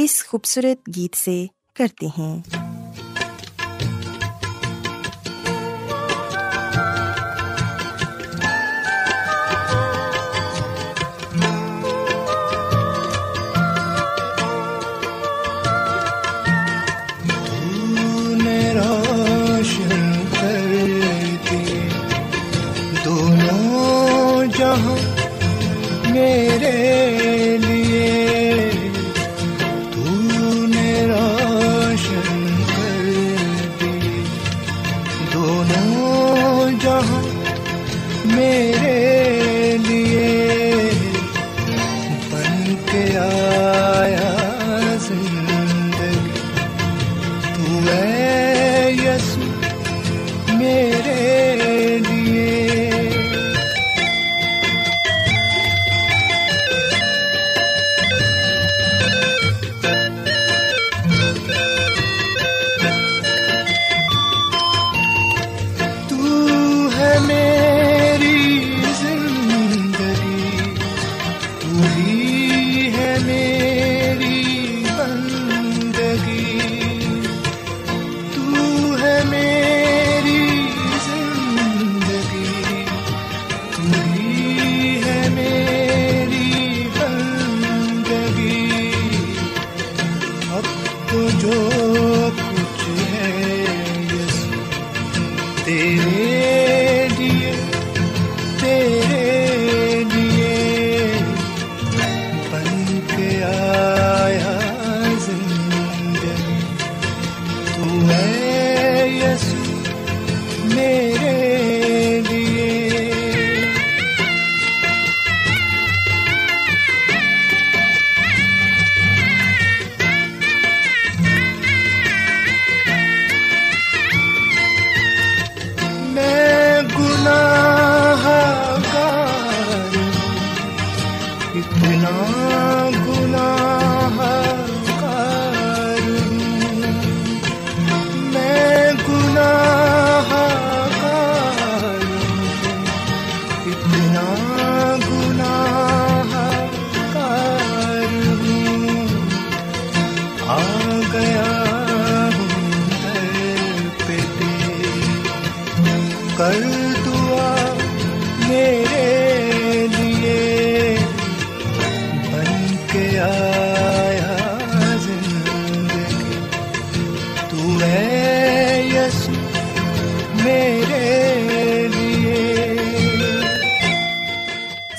اس خوبصورت گیت سے کرتے ہیں۔ اتنا گناہ ہے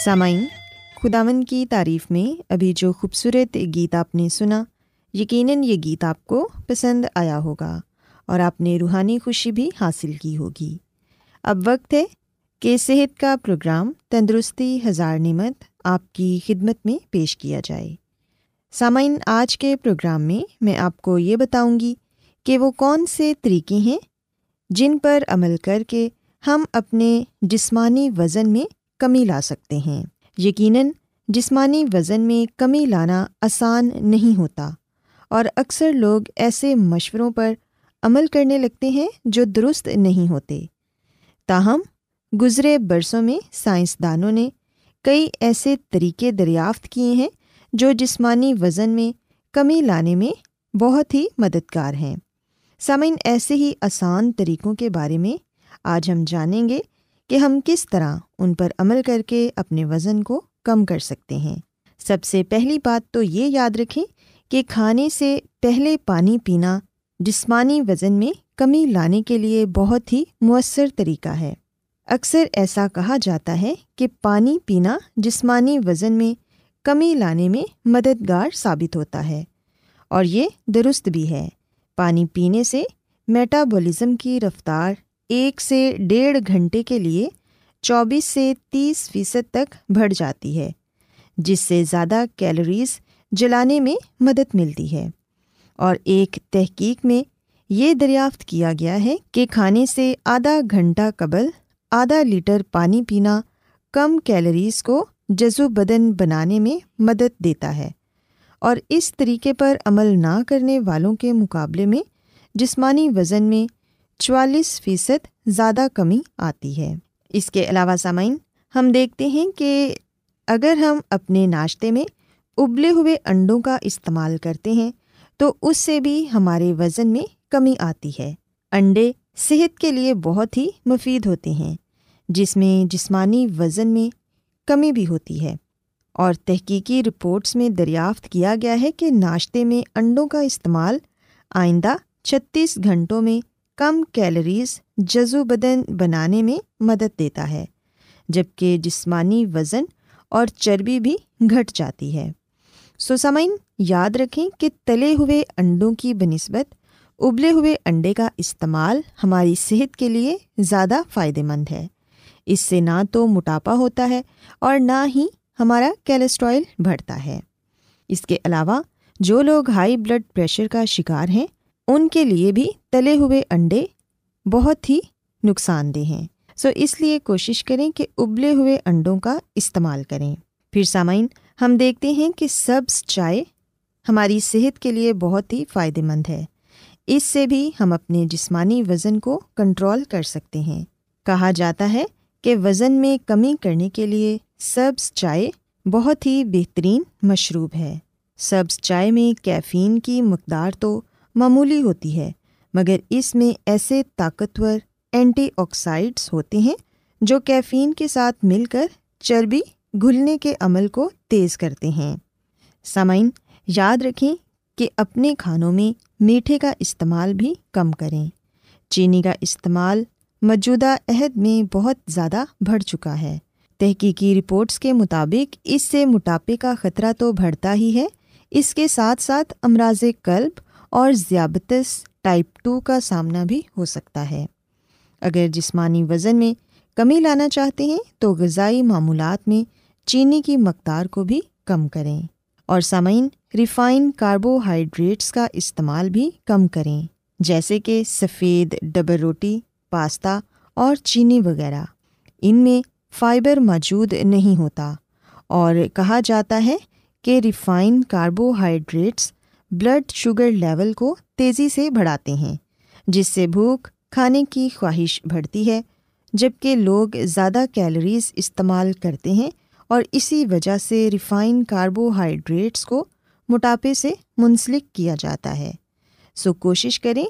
سامعین خداون کی تعریف میں ابھی جو خوبصورت گیت آپ نے سنا، یقیناً یہ گیت آپ کو پسند آیا ہوگا اور آپ نے روحانی خوشی بھی حاصل کی ہوگی۔ اب وقت ہے کہ صحت کا پروگرام تندرستی ہزار نعمت آپ کی خدمت میں پیش کیا جائے۔ سامعین، آج کے پروگرام میں میں آپ کو یہ بتاؤں گی کہ وہ کون سے طریقے ہیں جن پر عمل کر کے ہم اپنے جسمانی وزن میں کمی لا سکتے ہیں۔ یقیناً جسمانی وزن میں کمی لانا آسان نہیں ہوتا اور اکثر لوگ ایسے مشوروں پر عمل کرنے لگتے ہیں جو درست نہیں ہوتے۔ تاہم، گزرے برسوں میں سائنسدانوں نے کئی ایسے طریقے دریافت کیے ہیں جو جسمانی وزن میں کمی لانے میں بہت ہی مددگار ہیں۔ سامعین، ایسے ہی آسان طریقوں کے بارے میں آج ہم جانیں گے۔ کہ ہم کس طرح ان پر عمل کر کے اپنے وزن کو کم کر سکتے ہیں۔ سب سے پہلی بات تو یہ یاد رکھیں کہ کھانے سے پہلے پانی پینا جسمانی وزن میں کمی لانے کے لیے بہت ہی مؤثر طریقہ ہے۔ اکثر ایسا کہا جاتا ہے کہ پانی پینا جسمانی وزن میں کمی لانے میں مددگار ثابت ہوتا ہے، اور یہ درست بھی ہے۔ پانی پینے سے میٹابولزم کی رفتار ایک سے ڈیڑھ گھنٹے کے لیے چوبیس سے تیس فیصد تک بڑھ جاتی ہے، جس سے زیادہ کیلوریز جلانے میں مدد ملتی ہے۔ اور ایک تحقیق میں یہ دریافت کیا گیا ہے کہ کھانے سے آدھا گھنٹہ قبل آدھا لیٹر پانی پینا کم کیلوریز کو جزو بدن بنانے میں مدد دیتا ہے اور اس طریقے پر عمل نہ کرنے والوں کے مقابلے میں جسمانی وزن میں چوالیس فیصد زیادہ کمی آتی ہے۔ اس کے علاوہ سامعین، ہم دیکھتے ہیں کہ اگر ہم اپنے ناشتے میں ابلے ہوئے انڈوں کا استعمال کرتے ہیں، تو اس سے بھی ہمارے وزن میں کمی آتی ہے۔ انڈے صحت کے لیے بہت ہی مفید ہوتے ہیں، جس میں جسمانی وزن میں کمی بھی ہوتی ہے۔ اور تحقیقی رپورٹس میں دریافت کیا گیا ہے کہ ناشتے میں انڈوں کا استعمال آئندہ چھتیس گھنٹوں میں کم کیلوریز جزو بدن بنانے میں مدد دیتا ہے جبکہ جسمانی وزن اور چربی بھی گھٹ جاتی ہے۔ سو سمعین یاد رکھیں کہ تلے ہوئے انڈوں کی بنسبت ابلے ہوئے انڈے کا استعمال ہماری صحت کے لیے زیادہ فائدہ مند ہے۔ اس سے نہ تو موٹاپا ہوتا ہے اور نہ ہی ہمارا کیلسٹرائل بڑھتا ہے۔ اس کے علاوہ، جو لوگ ہائی بلڈ پریشر کا شکار ہیں ان کے لیے بھی تلے ہوئے انڈے بہت ہی نقصان دہ ہیں۔ سو اس لیے کوشش کریں کہ ابلے ہوئے انڈوں کا استعمال کریں۔ پھر سامعین، ہم دیکھتے ہیں کہ سبز چائے ہماری صحت کے لیے بہت ہی فائدہ مند ہے۔ اس سے بھی ہم اپنے جسمانی وزن کو کنٹرول کر سکتے ہیں۔ کہا جاتا ہے کہ وزن میں کمی کرنے کے لیے سبز چائے بہت ہی بہترین مشروب ہے۔ سبز چائے میں کیفین کی مقدار تو معمولی ہوتی ہے، مگر اس میں ایسے طاقتور اینٹی آکسائڈس ہوتے ہیں جو کیفین کے ساتھ مل کر چربی گھلنے کے عمل کو تیز کرتے ہیں۔ سامعین، یاد رکھیں کہ اپنے کھانوں میں میٹھے کا استعمال بھی کم کریں۔ چینی کا استعمال موجودہ عہد میں بہت زیادہ بڑھ چکا ہے۔ تحقیقی رپورٹس کے مطابق اس سے موٹاپے کا خطرہ تو بڑھتا ہی ہے۔ اس کے ساتھ ساتھ امراض قلب اور ذیابطس ٹائپ ٹو کا سامنا بھی ہو سکتا ہے۔ اگر جسمانی وزن میں کمی لانا چاہتے ہیں تو غذائی معمولات میں چینی کی مقدار کو بھی کم کریں اور سامعین ریفائن کاربوہائیڈریٹس کا استعمال بھی کم کریں، جیسے کہ سفید ڈبر روٹی، پاستا اور چینی وغیرہ۔ ان میں فائبر موجود نہیں ہوتا اور کہا جاتا ہے کہ refine carbohydrates blood sugar level کو تیزی سے بڑھاتے ہیں، جس سے بھوک کھانے کی خواہش بڑھتی ہے جبکہ لوگ زیادہ کیلوریز استعمال کرتے ہیں اور اسی وجہ سے ریفائن کاربوہائیڈریٹس کو موٹاپے سے منسلک کیا جاتا ہے۔ سو کوشش کریں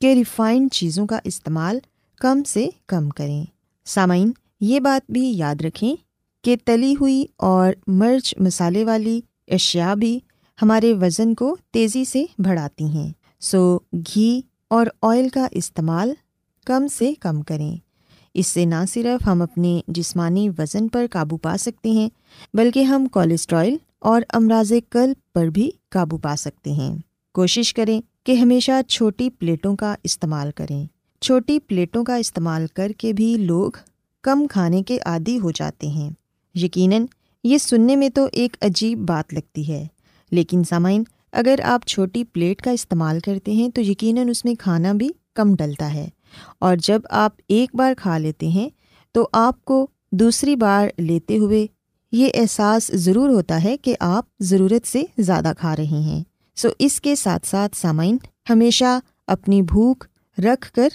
کہ ریفائنڈ چیزوں کا استعمال کم سے کم کریں۔ سامعین، یہ بات بھی یاد رکھیں کہ تلی ہوئی اور مرچ مسالے والی اشیا بھی ہمارے وزن کو تیزی سے بڑھاتی ہیں۔ سو گھی اور آئل کا استعمال کم سے کم کریں۔ اس سے نہ صرف ہم اپنے جسمانی وزن پر قابو پا سکتے ہیں، بلکہ ہم کولیسٹرائل اور امراض قلب پر بھی قابو پا سکتے ہیں۔ کوشش کریں کہ ہمیشہ چھوٹی پلیٹوں کا استعمال کریں۔ چھوٹی پلیٹوں کا استعمال کر کے بھی لوگ کم کھانے کے عادی ہو جاتے ہیں۔ یقیناً یہ سننے میں تو ایک عجیب بات لگتی ہے۔ لیکن سامعین، اگر آپ چھوٹی پلیٹ کا استعمال کرتے ہیں تو یقیناً اس میں کھانا بھی کم ڈلتا ہے۔ اور جب آپ ایک بار کھا لیتے ہیں تو آپ کو دوسری بار لیتے ہوئے یہ احساس ضرور ہوتا ہے کہ آپ ضرورت سے زیادہ کھا رہے ہیں۔ سو اس کے ساتھ ساتھ سامعین، ہمیشہ اپنی بھوک رکھ کر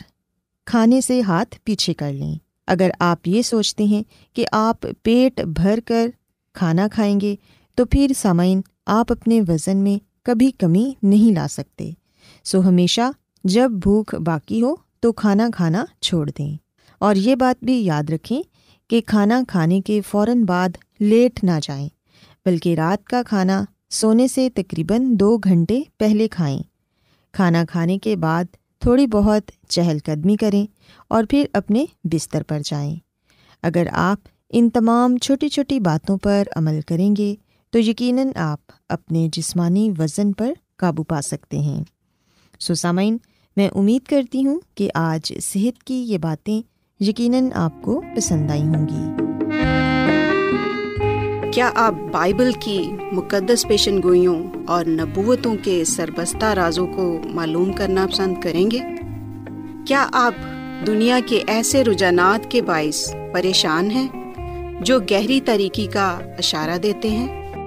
کھانے سے ہاتھ پیچھے کر لیں۔ اگر آپ یہ سوچتے ہیں کہ آپ پیٹ بھر کر کھانا کھائیں گے تو پھر سامعین آپ اپنے وزن میں کبھی کمی نہیں لا سکتے۔ سو ہمیشہ جب بھوک باقی ہو تو کھانا کھانا چھوڑ دیں۔ اور یہ بات بھی یاد رکھیں کہ کھانا کھانے کے فوراً بعد لیٹ نہ جائیں، بلکہ رات کا کھانا سونے سے تقریباً دو گھنٹے پہلے کھائیں۔ کھانا کھانے کے بعد تھوڑی بہت چہل قدمی کریں اور پھر اپنے بستر پر جائیں۔ اگر آپ ان تمام چھوٹی چھوٹی باتوں پر عمل کریں گے تو یقیناً آپ اپنے جسمانی وزن پر قابو پا سکتے ہیں۔ سسامین میں امید کرتی ہوں کہ آج صحت کی یہ باتیں یقیناً آپ کو پسند آئی ہوں گی۔ کیا آپ بائبل کی مقدس پیشن گوئیوں اور نبوتوں کے سربستہ رازوں کو معلوم کرنا پسند کریں گے؟ کیا آپ دنیا کے ایسے رجحانات کے باعث پریشان ہیں جو گہری طریقے کا اشارہ دیتے ہیں؟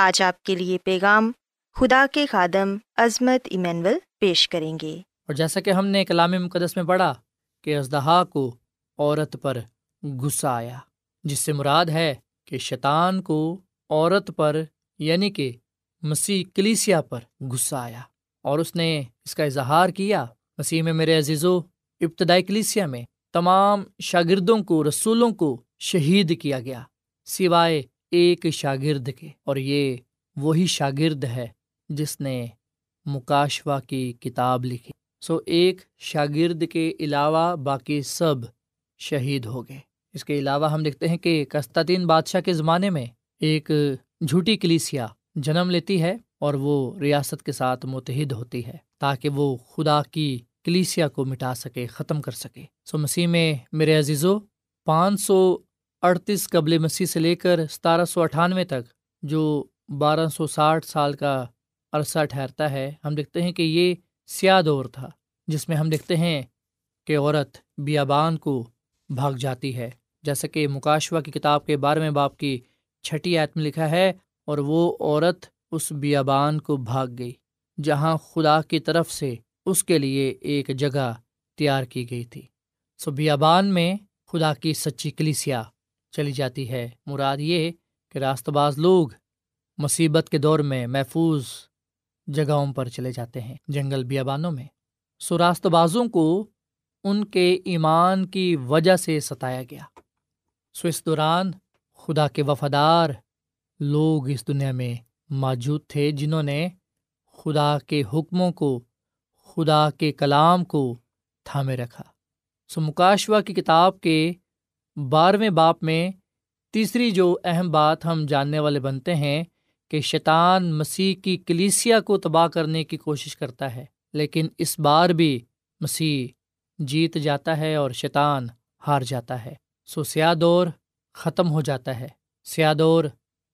آج آپ کے لیے پیغام خدا کے خادم عظمت ایمینول پیش کریں گے۔ اور جیسا کہ ہم نے کلام مقدس میں پڑھا کہ اژدہا کو عورت پر غصہ آیا، جس سے مراد ہے کہ شیطان کو عورت پر یعنی کہ مسیح کلیسیا پر غصہ آیا اور اس نے اس کا اظہار کیا۔ مسیح میں میرے عزیز و ابتدائی کلیسیا میں تمام شاگردوں کو، رسولوں کو شہید کیا گیا، سوائے ایک شاگرد کے، اور یہ وہی شاگرد ہے جس نے مکاشوا کی کتاب لکھی۔ سو ایک شاگرد کے علاوہ باقی سب شہید ہو گئے۔ اس کے علاوہ ہم دیکھتے ہیں کہ قسطین بادشاہ کے زمانے میں ایک جھوٹی کلیسیا جنم لیتی ہے اور وہ ریاست کے ساتھ متحد ہوتی ہے تاکہ وہ خدا کی کلیسیا کو مٹا سکے، ختم کر سکے۔ سو مسیح میں میرے عزیزو، پانچ سو اڑتیس قبل مسیح سے لے کر ستارہ سو اٹھانوے تک، جو بارہ سو ساٹھ سال کا عرصہ ٹھہرتا ہے، ہم دیکھتے ہیں کہ یہ سیاہ دور تھا، جس میں ہم دیکھتے ہیں کہ عورت بیابان کو بھاگ جاتی ہے۔ جیسا کہ مکاشوا کی کتاب کے بارہویں باپ کی چھٹی آیت میں لکھا ہے، اور وہ عورت اس بیابان کو بھاگ گئی، جہاں خدا کی طرف سے اس کے لیے ایک جگہ تیار کی گئی تھی۔ سو بیابان میں خدا کی سچی کلیسیا چلی جاتی ہے۔ مراد یہ کہ راست باز لوگ مصیبت کے دور میں محفوظ جگہوں پر چلے جاتے ہیں، جنگل بیابانوں میں۔ سو راست بازوں کو ان کے ایمان کی وجہ سے ستایا گیا۔ سو اس دوران خدا کے وفادار لوگ اس دنیا میں موجود تھے، جنہوں نے خدا کے حکموں کو، خدا کے کلام کو تھامے رکھا۔ سو مکاشوا کی کتاب کے بارہویں باپ میں تیسری جو اہم بات ہم جاننے والے بنتے ہیں کہ شیطان مسیح کی کلیسیا کو تباہ کرنے کی کوشش کرتا ہے، لیکن اس بار بھی مسیح جیت جاتا ہے اور شیطان ہار جاتا ہے۔ سو سیاہ دور ختم ہو جاتا ہے۔ سیاہ دور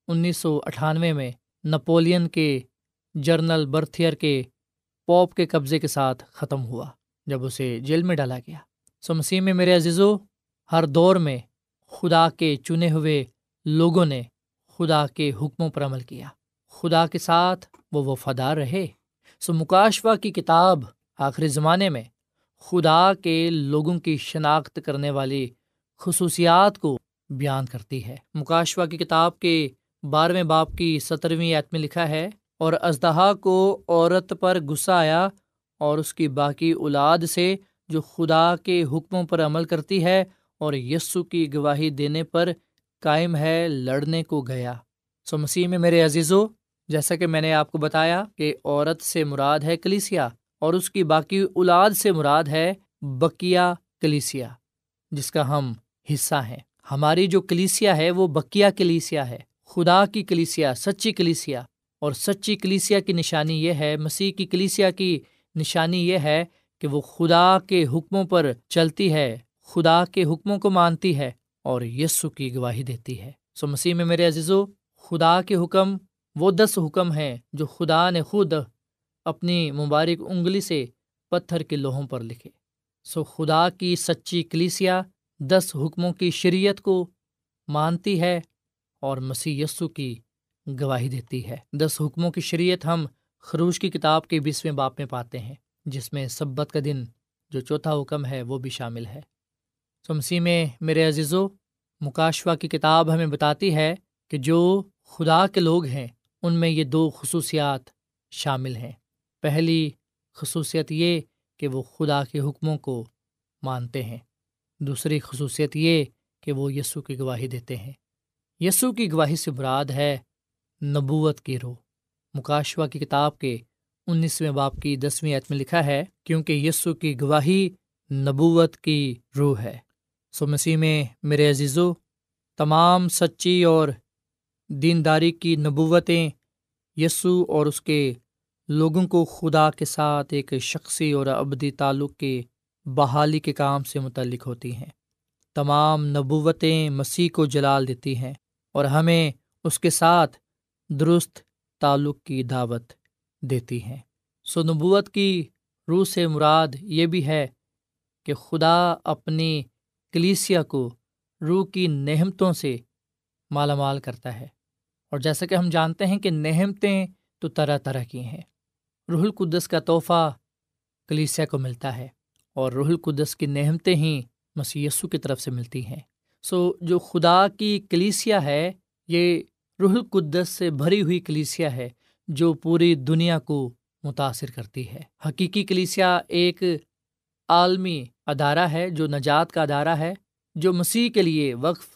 انیس سو اٹھانوے میں نپولین کے جرنل برتھیئر کے پوپ کے قبضے کے ساتھ ختم ہوا، جب اسے جیل میں ڈالا گیا۔ سو مسیح میں میرے عزیزو ہر دور میں خدا کے چنے ہوئے لوگوں نے خدا کے حکموں پر عمل کیا۔ خدا کے ساتھ وہ وفادار رہے۔ سو مکاشوا کی کتاب آخری زمانے میں خدا کے لوگوں کی شناخت کرنے والی خصوصیات کو بیان کرتی ہے۔ مکاشوا کی کتاب کے بارہویں باپ کی سترویں عت میں لکھا ہے، اور ازدہا کو عورت پر غصہ آیا اور اس کی باقی اولاد سے جو خدا کے حکموں پر عمل کرتی ہے اور یسو کی گواہی دینے پر قائم ہے، لڑنے کو گیا۔ سو مسیح میں میرے عزیزو، جیسا کہ میں نے آپ کو بتایا کہ عورت سے مراد ہے کلیسیا اور اس کی باقی اولاد سے مراد ہے بکیا کلیسیا، جس کا ہم حصہ ہیں۔ ہماری جو کلیسیا ہے وہ بکیا کلیسیا ہے، خدا کی کلیسیا، سچی کلیسیا۔ اور سچی کلیسیا کی نشانی یہ ہے، مسیح کی کلیسیا کی نشانی یہ ہے کہ وہ خدا کے حکموں پر چلتی ہے۔ خدا کے حکموں کو مانتی ہے اور یسو کی گواہی دیتی ہے۔ سو مسیح میں میرے عزیزو، خدا کے حکم وہ دس حکم ہیں جو خدا نے خود اپنی مبارک انگلی سے پتھر کے لوہوں پر لکھے۔ سو خدا کی سچی کلیسیا دس حکموں کی شریعت کو مانتی ہے اور مسی یسو کی گواہی دیتی ہے۔ دس حکموں کی شریعت ہم خروش کی کتاب کے بیسویں باپ میں پاتے ہیں، جس میں سبت کا دن جو چوتھا حکم ہے وہ بھی شامل ہے۔ سو مسیح میں میرے عزیز و مکاشوا کی کتاب ہمیں بتاتی ہے کہ جو خدا کے لوگ ہیں، ان میں یہ دو خصوصیات شامل ہیں۔ پہلی خصوصیت یہ کہ وہ خدا کے حکموں کو مانتے ہیں۔ دوسری خصوصیت یہ کہ وہ یسوع کی گواہی دیتے ہیں۔ یسوع کی گواہی سے براد ہے نبوت کی روح۔ مکاشوا کی کتاب کے انیسویں باپ کی دسویں عت میں لکھا ہے، کیونکہ یسوع کی گواہی نبوت کی روح ہے۔ سو مسیح میں میرے عزیزو، تمام سچی اور دینداری کی نبوتیں یسوع اور اس کے لوگوں کو خدا کے ساتھ ایک شخصی اور ابدی تعلق کے بحالی کے کام سے متعلق ہوتی ہیں۔ تمام نبوتیں مسیح کو جلال دیتی ہیں اور ہمیں اس کے ساتھ درست تعلق کی دعوت دیتی ہیں۔ سو نبوت کی روح سے مراد یہ بھی ہے کہ خدا اپنی کلیسیا کو روح کی نہمتوں سے مالا مال کرتا ہے۔ اور جیسا کہ ہم جانتے ہیں کہ نہمتیں تو طرح طرح کی ہیں۔ روح القدس کا تحفہ کلیسیا کو ملتا ہے اور روح القدس کی نہمتیں ہی مسی کی طرف سے ملتی ہیں۔ سو جو خدا کی کلیسیا ہے، یہ روح القدس سے بھری ہوئی کلیسیا ہے جو پوری دنیا کو متاثر کرتی ہے۔ حقیقی کلیسیا ایک عالمی ادارہ ہے، جو نجات کا ادارہ ہے، جو مسیح کے لیے وقف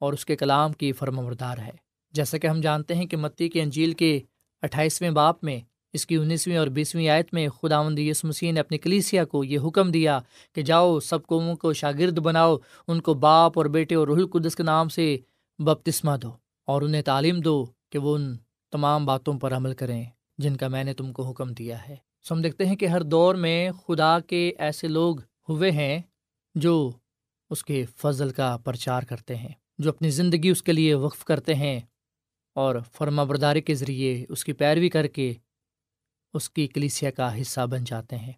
اور اس کے کلام کی فرم بردار ہے۔ جیسا کہ ہم جانتے ہیں کہ متی کے انجیل کے اٹھائیسویں باپ میں، اس کی انیسویں اور بیسویں آیت میں خدا مند یس مسیح نے اپنی کلیسیا کو یہ حکم دیا کہ جاؤ، سب قوموں کو شاگرد بناؤ، ان کو باپ اور بیٹے اور رح القدس کے نام سے بپتسمہ دو اور انہیں تعلیم دو کہ وہ ان تمام باتوں پر عمل کریں، جن کا میں نے تم کو حکم دیا ہے۔ سو ہم دیکھتے ہیں کہ ہر دور میں خدا کے ایسے لوگ ہوئے ہیں جو اس کے فضل کا پرچار کرتے ہیں، جو اپنی زندگی اس کے لیے وقف کرتے ہیں اور فرما برداری کے ذریعے اس کی پیروی کر کے اس کی کلیسیا کا حصہ بن جاتے ہیں۔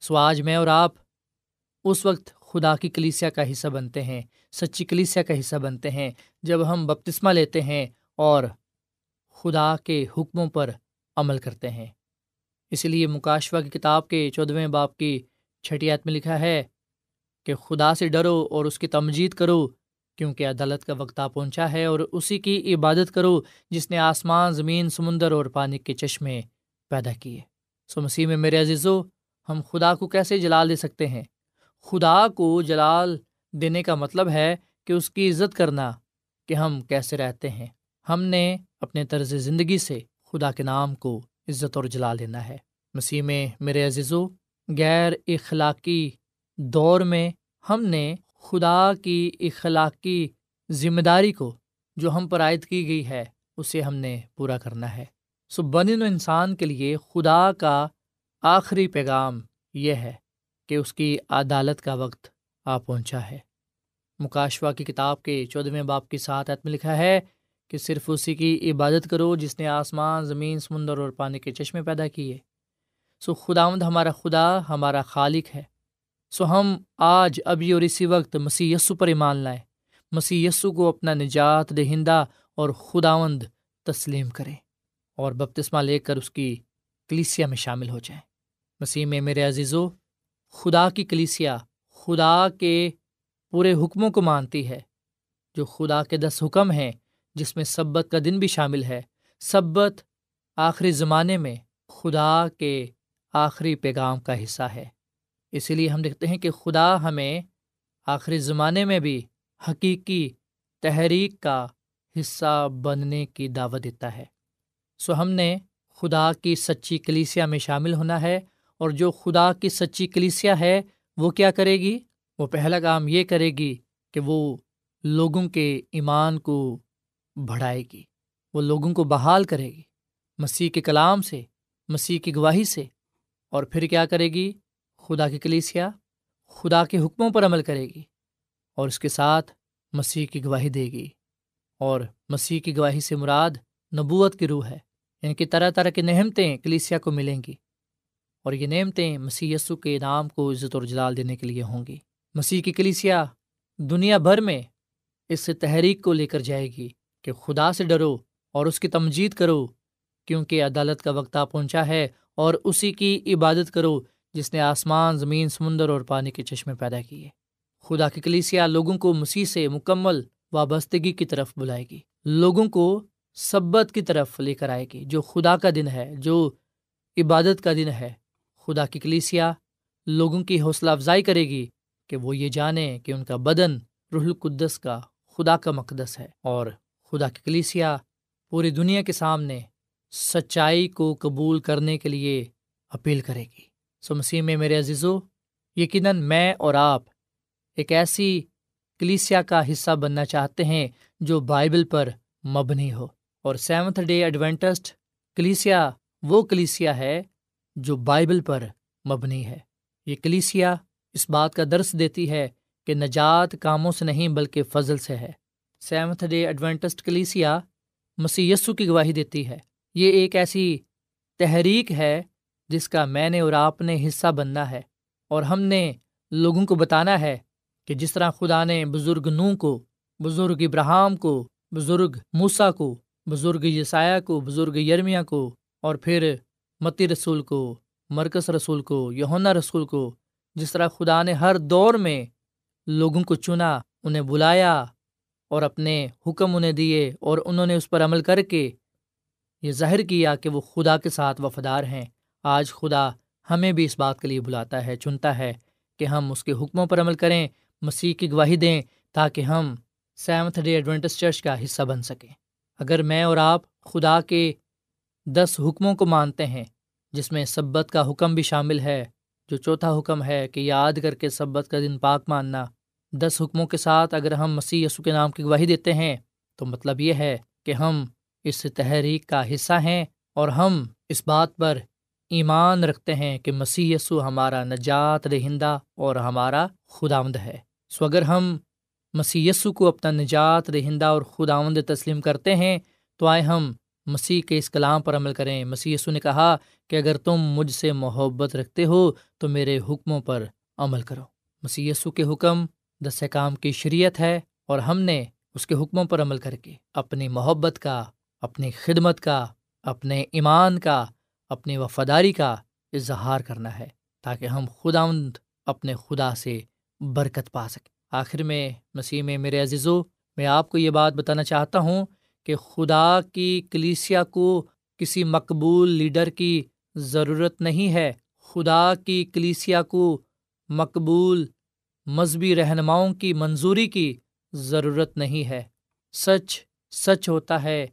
سو آج میں اور آپ اس وقت خدا کی کلیسیا کا حصہ بنتے ہیں، سچی کلیسیا کا حصہ بنتے ہیں، جب ہم بپتسمہ لیتے ہیں اور خدا کے حکموں پر عمل کرتے ہیں۔ اسی لیے مکاشوا کی کتاب کے چودھویں باپ کی چھٹیات میں لکھا ہے کہ خدا سے ڈرو اور اس کی تمجید کرو، کیونکہ عدالت کا وقت آ پہنچا ہے اور اسی کی عبادت کرو جس نے آسمان، زمین، سمندر اور پانی کے چشمے پیدا کیے۔ سو مسیح میں میرے عزیزو، ہم خدا کو کیسے جلال دے سکتے ہیں؟ خدا کو جلال دینے کا مطلب ہے کہ اس کی عزت کرنا کہ ہم کیسے رہتے ہیں۔ ہم نے اپنے طرز زندگی سے خدا کے نام کو عزت اور جلال دینا ہے۔ مسیح میں میرے عزیزو غیر اخلاقی دور میں ہم نے خدا کی اخلاقی ذمہ داری کو جو ہم پر عائد کی گئی ہے، اسے ہم نے پورا کرنا ہے۔ سو بن و انسان کے لیے خدا کا آخری پیغام یہ ہے کہ اس کی عدالت کا وقت آ پہنچا ہے۔ مکاشوا کی کتاب کے چودھویں باپ کی ساتھ میں لکھا ہے کہ صرف اسی کی عبادت کرو جس نے آسمان، زمین، سمندر اور پانی کے چشمے پیدا کیے۔ سو خدا مند ہمارا خدا، ہمارا خالق ہے۔ سو ہم آج، ابھی اور اسی وقت مسیح یسو پر ایمان لائیں۔ مسیح یسو کو اپنا نجات دہندہ اور خداوند تسلیم کریں اور بپتسمہ لے کر اس کی کلیسیا میں شامل ہو جائیں۔ مسیح میں میرے عزیز و خدا کی کلیسیا خدا کے پورے حکموں کو مانتی ہے۔ جو خدا کے دس حکم ہیں، جس میں سبت کا دن بھی شامل ہے۔ سبت آخری زمانے میں خدا کے آخری پیغام کا حصہ ہے۔ اسی لیے ہم دیکھتے ہیں کہ خدا ہمیں آخری زمانے میں بھی حقیقی تحریک کا حصہ بننے کی دعوت دیتا ہے۔ سو ہم نے خدا کی سچی کلیسیا میں شامل ہونا ہے اور جو خدا کی سچی کلیسیا ہے وہ کیا کرے گی؟ وہ پہلا کام یہ کرے گی کہ وہ لوگوں کے ایمان کو بڑھائے گی، وہ لوگوں کو بحال کرے گی۔ مسیح کے کلام سے، مسیح کی گواہی سے اور پھر کیا کرے گی؟ خدا کی کلیسیا، خدا کے حکموں پر عمل کرے گی اور اس کے ساتھ مسیح کی گواہی دے گی اور مسیح کی گواہی سے مراد نبوت کی روح ہے یعنی کہ طرح طرح کی نعمتیں کلیسیا کو ملیں گی اور یہ نعمتیں مسیح یسو کے نام کو عزت اور جلال دینے کے لیے ہوں گی۔ مسیح کی کلیسیا دنیا بھر میں اس تحریک کو لے کر جائے گی کہ خدا سے ڈرو اور اس کی تمجید کرو، کیونکہ عدالت کا وقت آ پہنچا ہے اور اسی کی عبادت کرو جس نے آسمان، زمین، سمندر اور پانی کے چشمے پیدا کیے۔ خدا کی کلیسیا لوگوں کو مسیح سے مکمل وابستگی کی طرف بلائے گی۔ لوگوں کو سبت کی طرف لے کر آئے گی، جو خدا کا دن ہے، جو عبادت کا دن ہے۔ خدا کی کلیسیا لوگوں کی حوصلہ افزائی کرے گی کہ وہ یہ جانیں کہ ان کا بدن رح القدس کا خدا کا مقدس ہے۔ اور خدا کی کلیسیا پوری دنیا کے سامنے سچائی کو قبول کرنے کے لیے اپیل کرے گی۔ سو مسیح میں میرے عزیزو، یقیناً میں اور آپ ایک ایسی کلیسیا کا حصہ بننا چاہتے ہیں جو بائبل پر مبنی ہو۔ اور سیونتھ ڈے ایڈوینٹسٹ کلیسیا وہ کلیسیا ہے جو بائبل پر مبنی ہے۔ یہ کلیسیا اس بات کا درس دیتی ہے کہ نجات کاموں سے نہیں بلکہ فضل سے ہے۔ سیونتھ ڈے ایڈوینٹسٹ کلیسیا مسی کی گواہی دیتی ہے۔ یہ ایک ایسی تحریک ہے جس کا میں نے اور آپ نے حصہ بننا ہے اور ہم نے لوگوں کو بتانا ہے کہ جس طرح خدا نے بزرگ نو کو، بزرگ ابراہم کو، بزرگ موسا کو، بزرگ یسایہ کو، بزرگ یرمیا کو اور پھر متی رسول کو، مرکز رسول کو یونا رسول کو، جس طرح خدا نے ہر دور میں لوگوں کو چنا، انہیں بلایا اور اپنے حکم انہیں دیے اور انہوں نے اس پر عمل کر کے یہ ظاہر کیا کہ وہ خدا کے ساتھ وفادار ہیں۔ آج خدا ہمیں بھی اس بات کے لیے بلاتا ہے، چنتا ہے کہ ہم اس کے حکموں پر عمل کریں، مسیح کی گواہی دیں تاکہ ہم سیونتھ ڈے ایڈوینٹس چرچ کا حصہ بن سکیں۔ اگر میں اور آپ خدا کے دس حکموں کو مانتے ہیں، جس میں سبت کا حکم بھی شامل ہے، جو چوتھا حکم ہے کہ یاد کر کے سبت کا دن پاک ماننا، دس حکموں کے ساتھ اگر ہم مسیح یسو کے نام کی گواہی دیتے ہیں، تو مطلب یہ ہے کہ ہم اس تحریک کا حصہ ہیں اور ہم اس بات پر ایمان رکھتے ہیں کہ مسیح یسو ہمارا نجات دہندہ اور ہمارا خداوند ہے۔ سو اگر ہم مسیح یسو کو اپنا نجات دہندہ اور خداوند تسلیم کرتے ہیں، تو آئے ہم مسیح کے اس کلام پر عمل کریں۔ مسیح یسو نے کہا کہ اگر تم مجھ سے محبت رکھتے ہو، تو میرے حکموں پر عمل کرو۔ مسیح یسو کے حکم دس کام کی شریعت ہے اور ہم نے اس کے حکموں پر عمل کر کے اپنی محبت کا اپنی خدمت کا، اپنے ایمان کا، اپنی وفاداری کا اظہار کرنا ہے، تاکہ ہم خدا اپنے خدا سے برکت پا سکیں۔ آخر میں مسیح میں میرے عزیزو، میں آپ کو یہ بات بتانا چاہتا ہوں کہ خدا کی کلیسیا کو کسی مقبول لیڈر کی ضرورت نہیں ہے۔ خدا کی کلیسیا کو مقبول مذہبی رہنماؤں کی، منظوری کی ضرورت نہیں ہے۔ سچ سچ ہوتا ہے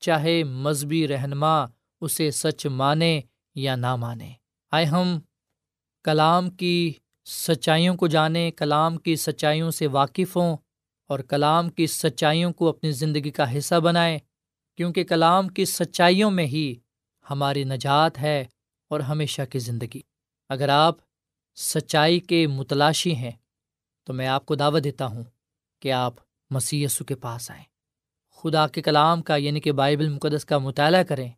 چاہے مذہبی رہنما اسے سچ مانے یا نہ مانے۔ آئے ہم کلام کی سچائیوں کو جانیں کلام کی سچائیوں سے واقف ہوں اور کلام کی سچائیوں کو اپنی زندگی کا حصہ بنائیں، کیونکہ کلام کی سچائیوں میں ہی ہماری نجات ہے اور ہمیشہ کی زندگی۔ اگر آپ سچائی کے متلاشی ہیں تو میں آپ کو دعوت دیتا ہوں کہ آپ مسی کے پاس آئیں۔ خدا کے کلام کا یعنی کہ بائبل مقدس کا مطالعہ کریں۔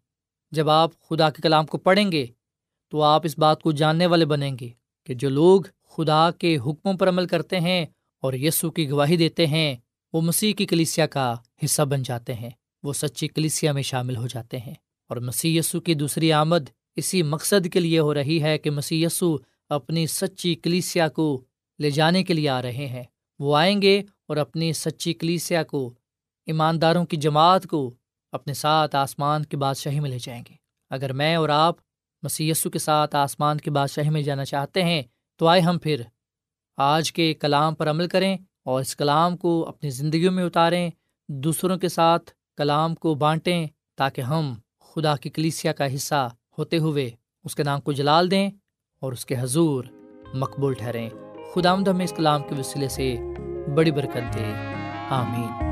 جب آپ خدا کے کلام کو پڑھیں گے، تو آپ اس بات کو جاننے والے بنیں گے کہ جو لوگ خدا کے حکموں پر عمل کرتے ہیں اور یسو کی گواہی دیتے ہیں، وہ مسیح کی کلیسیا کا حصہ بن جاتے ہیں۔ وہ سچی کلیسیا میں شامل ہو جاتے ہیں۔ اور مسی یسو کی دوسری آمد اسی مقصد کے لیے ہو رہی ہے کہ مسی یسو اپنی سچی کلیسیا کو لے جانے کے لیے آ رہے ہیں۔ وہ آئیں گے اور اپنی سچی کلیسیا کو ایمانداروں کی جماعت کو اپنے ساتھ آسمان کی بادشاہی میں لے جائیں گے۔ اگر میں اور آپ مسیسو کے ساتھ آسمان کی بادشاہی میں جانا چاہتے ہیں، تو آئے ہم پھر آج کے کلام پر عمل کریں اور اس کلام کو اپنی زندگیوں میں اتاریں، دوسروں کے ساتھ کلام کو بانٹیں تاکہ ہم خدا کی کلیسیا کا حصہ ہوتے ہوئے اس کے نام کو جلال دیں اور اس کے حضور مقبول ٹھہریں۔ خدا آمد ہمیں اس کلام کے وسیلے سے بڑی برکت دے آمین۔